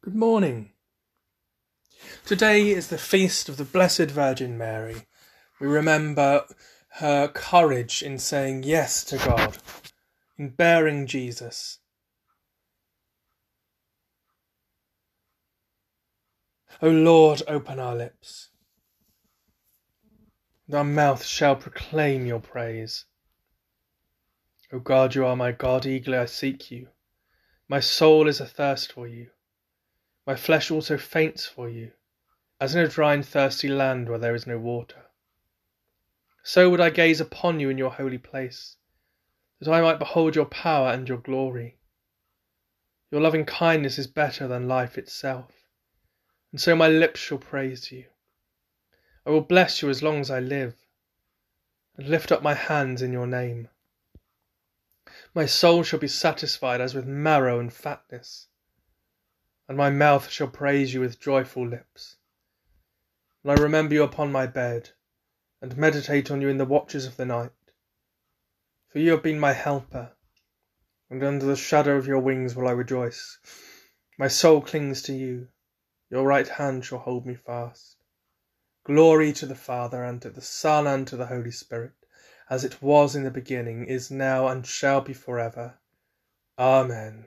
Good morning. Today is the feast of the Blessed Virgin Mary. We remember her courage in saying yes to God, in bearing Jesus. O Lord, open our lips, our mouth shall proclaim your praise. O God, you are my God, eagerly I seek you. My soul is athirst for you. My flesh also faints for you, as in a dry and thirsty land where there is no water. So would I gaze upon you in your holy place, that I might behold your power and your glory. Your loving kindness is better than life itself, and so my lips shall praise you. I will bless you as long as I live, and lift up my hands in your name. My soul shall be satisfied as with marrow and fatness and my mouth shall praise you with joyful lips. And I remember you upon my bed, and meditate on you in the watches of the night. For you have been my helper, and under the shadow of your wings will I rejoice. My soul clings to you, your right hand shall hold me fast. Glory to the Father, and to the Son, and to the Holy Spirit, as it was in the beginning, is now, and shall be for ever. Amen.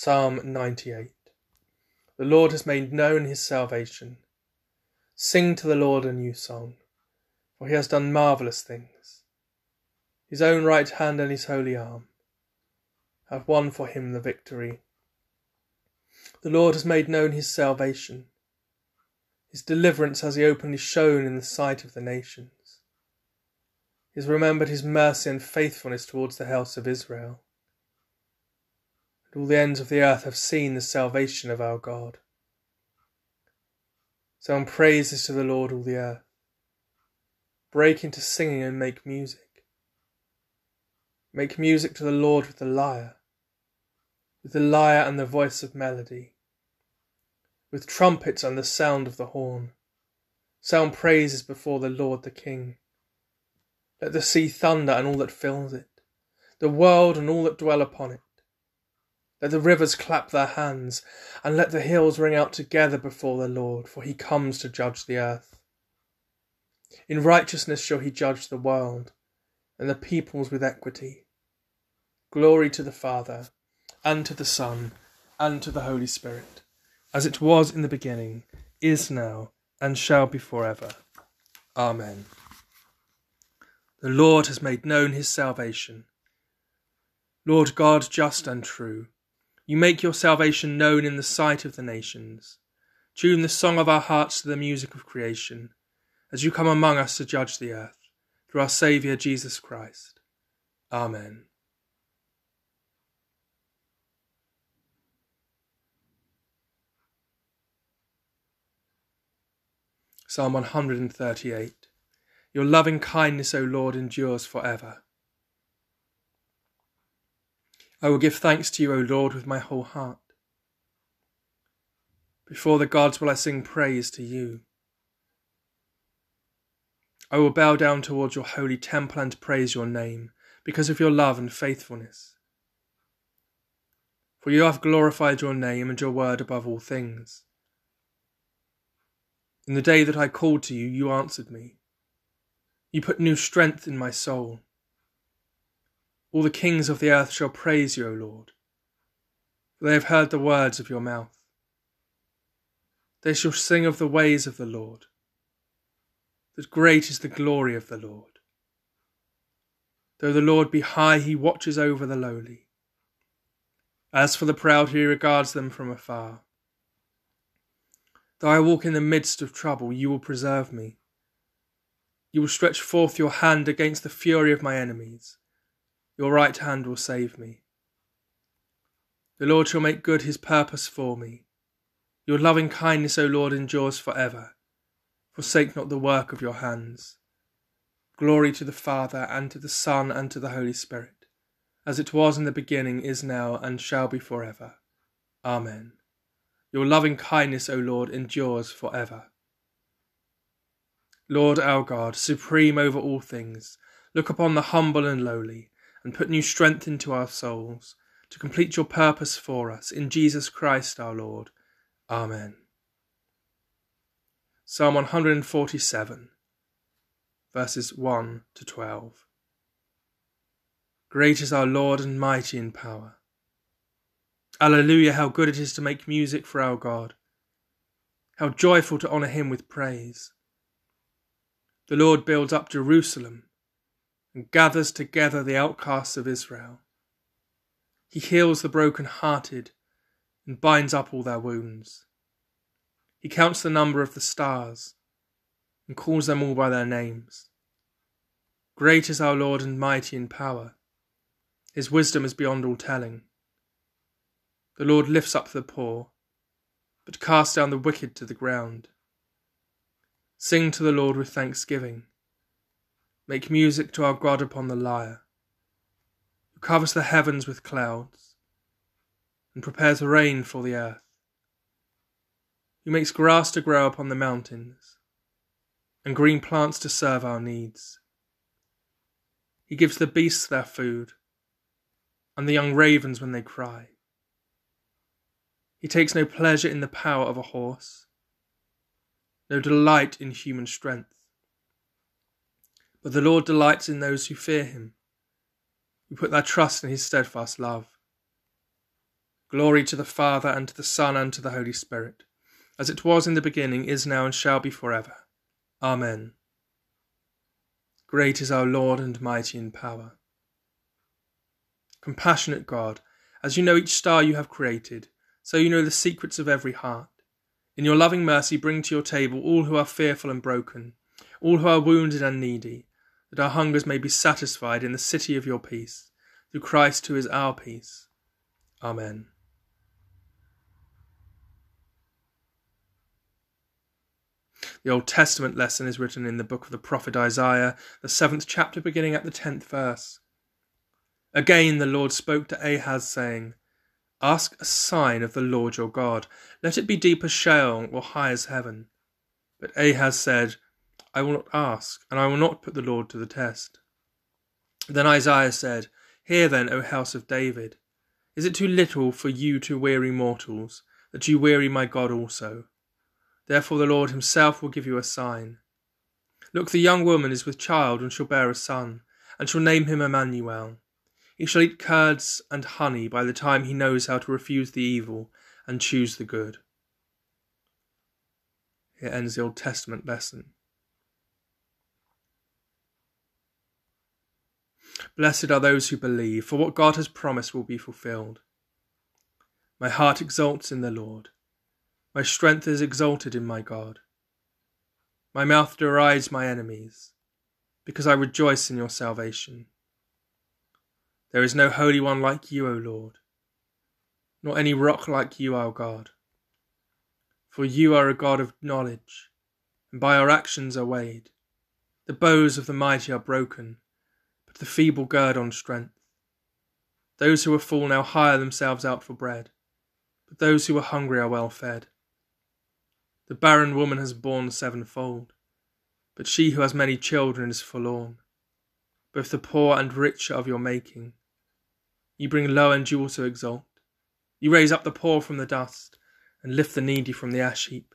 Psalm 98 The Lord has made known his salvation. Sing to the Lord a new song, for he has done marvellous things. His own right hand and his holy arm have won for him the victory. The Lord has made known his salvation. His deliverance has he openly shown in the sight of the nations. He has remembered his mercy and faithfulness towards the house of Israel and all the ends of the earth have seen the salvation of our God. Sound praises to the Lord, all the earth. Break into singing and make music. Make music to the Lord with the lyre, with the lyre and the voice of melody, with trumpets and the sound of the horn. Sound praises before the Lord the King. Let the sea thunder and all that fills it, the world and all that dwell upon it. Let the rivers clap their hands, and let the hills ring out together before the Lord, for he comes to judge the earth. In righteousness shall he judge the world, and the peoples with equity. Glory to the Father, and to the Son, and to the Holy Spirit, as it was in the beginning, is now, and shall be for ever. Amen. The Lord has made known his salvation. Lord God, just and true you make your salvation known in the sight of the nations. Tune the song of our hearts to the music of creation, as you come among us to judge the earth, through our Saviour Jesus Christ. Amen. Psalm 138 Your loving kindness, O Lord, endures for ever. I will give thanks to you, O Lord, with my whole heart. Before the gods will I sing praise to you. I will bow down towards your holy temple and praise your name, because of your love and faithfulness. For you have glorified your name and your word above all things. In the day that I called to you, you answered me. You put new strength in my soul. All the kings of the earth shall praise you, O Lord, for they have heard the words of your mouth. They shall sing of the ways of the Lord, that great is the glory of the Lord. Though the Lord be high, he watches over the lowly. As for the proud, he regards them from afar. Though I walk in the midst of trouble, you will preserve me. You will stretch forth your hand against the fury of my enemies your right hand will save me. The Lord shall make good his purpose for me. Your loving kindness, O Lord, endures for ever. Forsake not the work of your hands. Glory to the Father, and to the Son, and to the Holy Spirit, as it was in the beginning, is now, and shall be for ever. Amen. Your loving kindness, O Lord, endures for ever. Lord our God, supreme over all things, look upon the humble and lowly, and put new strength into our souls, to complete your purpose for us, in Jesus Christ our Lord. Amen. Psalm 147, verses 1 to 12. Great is our Lord and mighty in power. Alleluia, how good it is to make music for our God. How joyful to honour him with praise. The Lord builds up Jerusalem and gathers together the outcasts of Israel. He heals the broken-hearted and binds up all their wounds. He counts the number of the stars and calls them all by their names. Great is our Lord and mighty in power. His wisdom is beyond all telling. The Lord lifts up the poor, but casts down the wicked to the ground. Sing to the Lord with thanksgiving. Make music to our God upon the lyre, who covers the heavens with clouds and prepares rain for the earth who makes grass to grow upon the mountains, and green plants to serve our needs. He gives the beasts their food, and the young ravens when they cry. He takes no pleasure in the power of a horse, no delight in human strength. But the Lord delights in those who fear him, who put their trust in his steadfast love. Glory to the Father, and to the Son, and to the Holy Spirit as it was in the beginning, is now, and shall be for ever. Amen. Great is our Lord and mighty in power. Compassionate God, as you know each star you have created, so you know the secrets of every heart. In your loving mercy, bring to your table all who are fearful and broken, all who are wounded and needy, that our hungers may be satisfied in the city of your peace, through Christ who is our peace. Amen. The Old Testament lesson is written in the book of the prophet Isaiah, the seventh chapter, beginning at the tenth verse. Again the Lord spoke to Ahaz, saying, Ask a sign of the Lord your God. Let it be deep as Sheol or high as heaven. But Ahaz said, I will not ask, and I will not put the Lord to the test. Then Isaiah said, Hear then, O house of David. Is it too little for you to weary mortals, that you weary my God also? Therefore the Lord himself will give you a sign. Look, the young woman is with child and shall bear a son, and shall name him Emmanuel. He shall eat curds and honey by the time he knows how to refuse the evil and choose the good. Here ends the Old Testament lesson. Blessed are those who believe, for what God has promised will be fulfilled. My heart exults in the Lord. My strength is exalted in my God. My mouth derides my enemies, because I rejoice in your salvation. There is no holy one like you, O Lord, nor any rock like you, our God. For you are a God of knowledge, and by our actions are weighed. The bows of the mighty are broken, the feeble gird on strength. Those who are full now hire themselves out for bread, but those who are hungry are well fed. The barren woman has borne sevenfold, but she who has many children is forlorn. Both the poor and rich are of your making. You bring low and you also exalt. You raise up the poor from the dust, and lift the needy from the ash heap.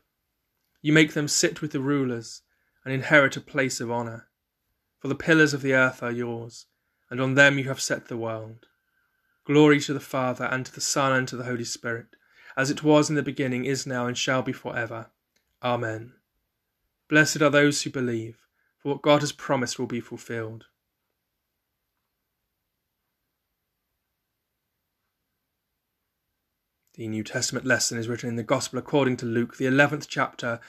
You make them sit with the rulers, and inherit a place of honour. For the pillars of the earth are yours, and on them you have set the world. Glory to the Father, and to the Son, and to the Holy Spirit, as it was in the beginning, is now, and shall be for ever. Amen. Blessed are those who believe, for what God has promised will be fulfilled. The New Testament lesson is written in the Gospel according to Luke, the 11th chapter,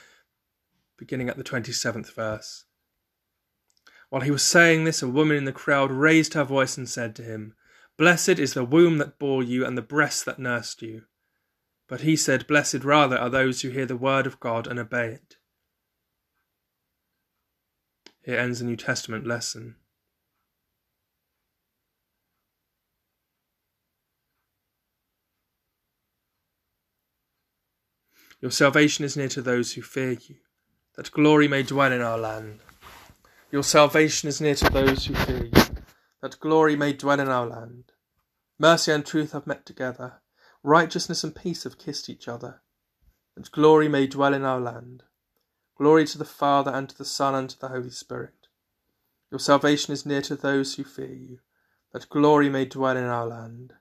beginning at the 27th verse. While he was saying this, a woman in the crowd raised her voice and said to him, Blessed is the womb that bore you and the breast that nursed you. But he said, Blessed rather are those who hear the word of God and obey it. Here ends the New Testament lesson. Your salvation is near to those who fear you, that glory may dwell in our land. Your salvation is near to those who fear you, that glory may dwell in our land. Mercy and truth have met together, righteousness and peace have kissed each other, that glory may dwell in our land. Glory to the Father, and to the Son, and to the Holy Spirit. Your salvation is near to those who fear you, that glory may dwell in our land.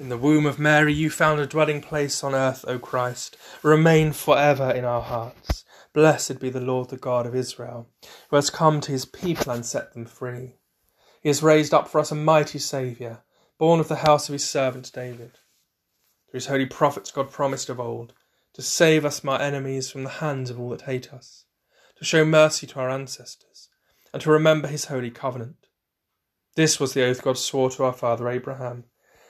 In the womb of Mary you found a dwelling place on earth, O Christ. Remain for ever in our hearts. Blessed be the Lord, the God of Israel, who has come to his people and set them free. He has raised up for us a mighty Saviour, born of the house of his servant David. Through his holy prophets God promised of old to save us from our enemies from the hands of all that hate us, to show mercy to our ancestors, and to remember his holy covenant. This was the oath God swore to our father Abraham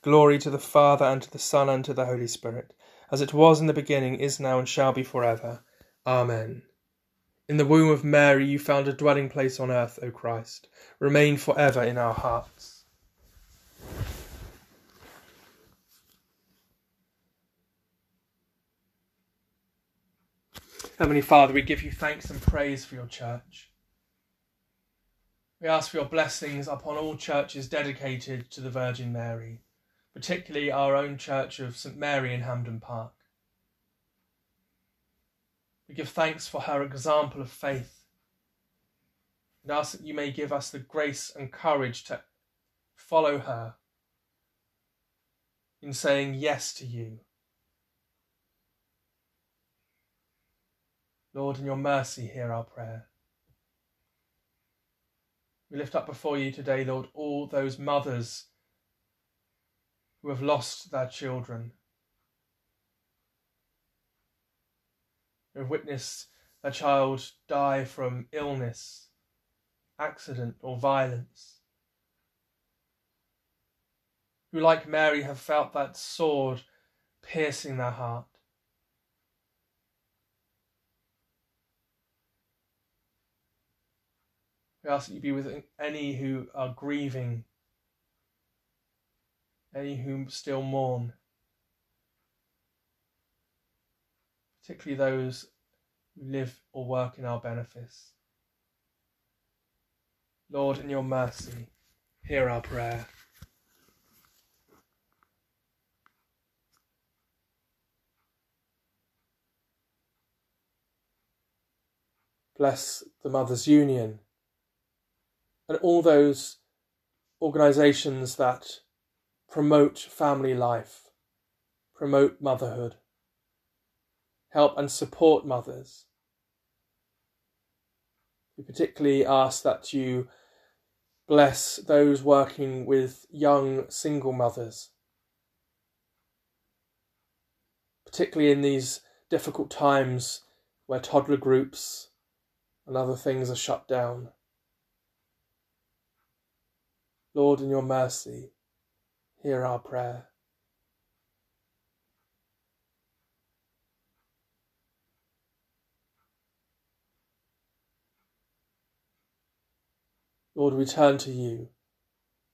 Glory to the Father, and to the Son, and to the Holy Spirit, as it was in the beginning, is now, and shall be for ever. Amen. In the womb of Mary you found a dwelling place on earth, O Christ. Remain for ever in our hearts. Heavenly Father, we give you thanks and praise for your church. We ask for your blessings upon all churches dedicated to the Virgin Mary particularly our own Church of St Mary in Hampden Park. We give thanks for her example of faith and ask that you may give us the grace and courage to follow her in saying yes to you. Lord, in your mercy, hear our prayer. We lift up before you today, Lord, all those mothers who have lost their children, who have witnessed their child die from illness, accident, or violence, who, like Mary, have felt that sword piercing their heart. We ask that you be with any who are grieving any whom still mourn, particularly those who live or work in our benefice. Lord, in your mercy, hear our prayer. Bless the Mothers' Union and all those organisations that promote family life, promote motherhood, help and support mothers. We particularly ask that you bless those working with young single mothers, particularly in these difficult times where toddler groups and other things are shut down. Lord, in your mercy, hear our prayer. Lord, we turn to you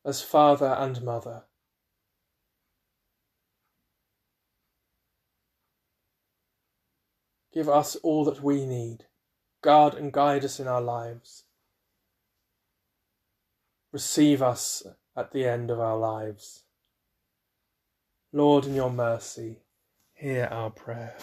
as Father and Mother. Give us all that we need. Guard and guide us in our lives. Receive us at the end of our lives. Lord, in your mercy, hear our prayer.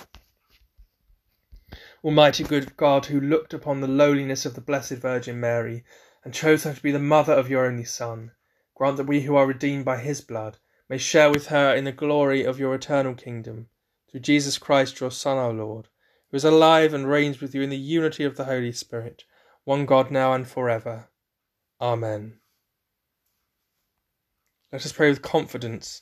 Almighty good God, who looked upon the lowliness of the Blessed Virgin Mary, and chose her to be the mother of your only Son, grant that we who are redeemed by his blood may share with her in the glory of your eternal kingdom. Through Jesus Christ, your Son, our Lord, who is alive and reigns with you in the unity of the Holy Spirit, one God now and forever. Amen. Let us pray with confidence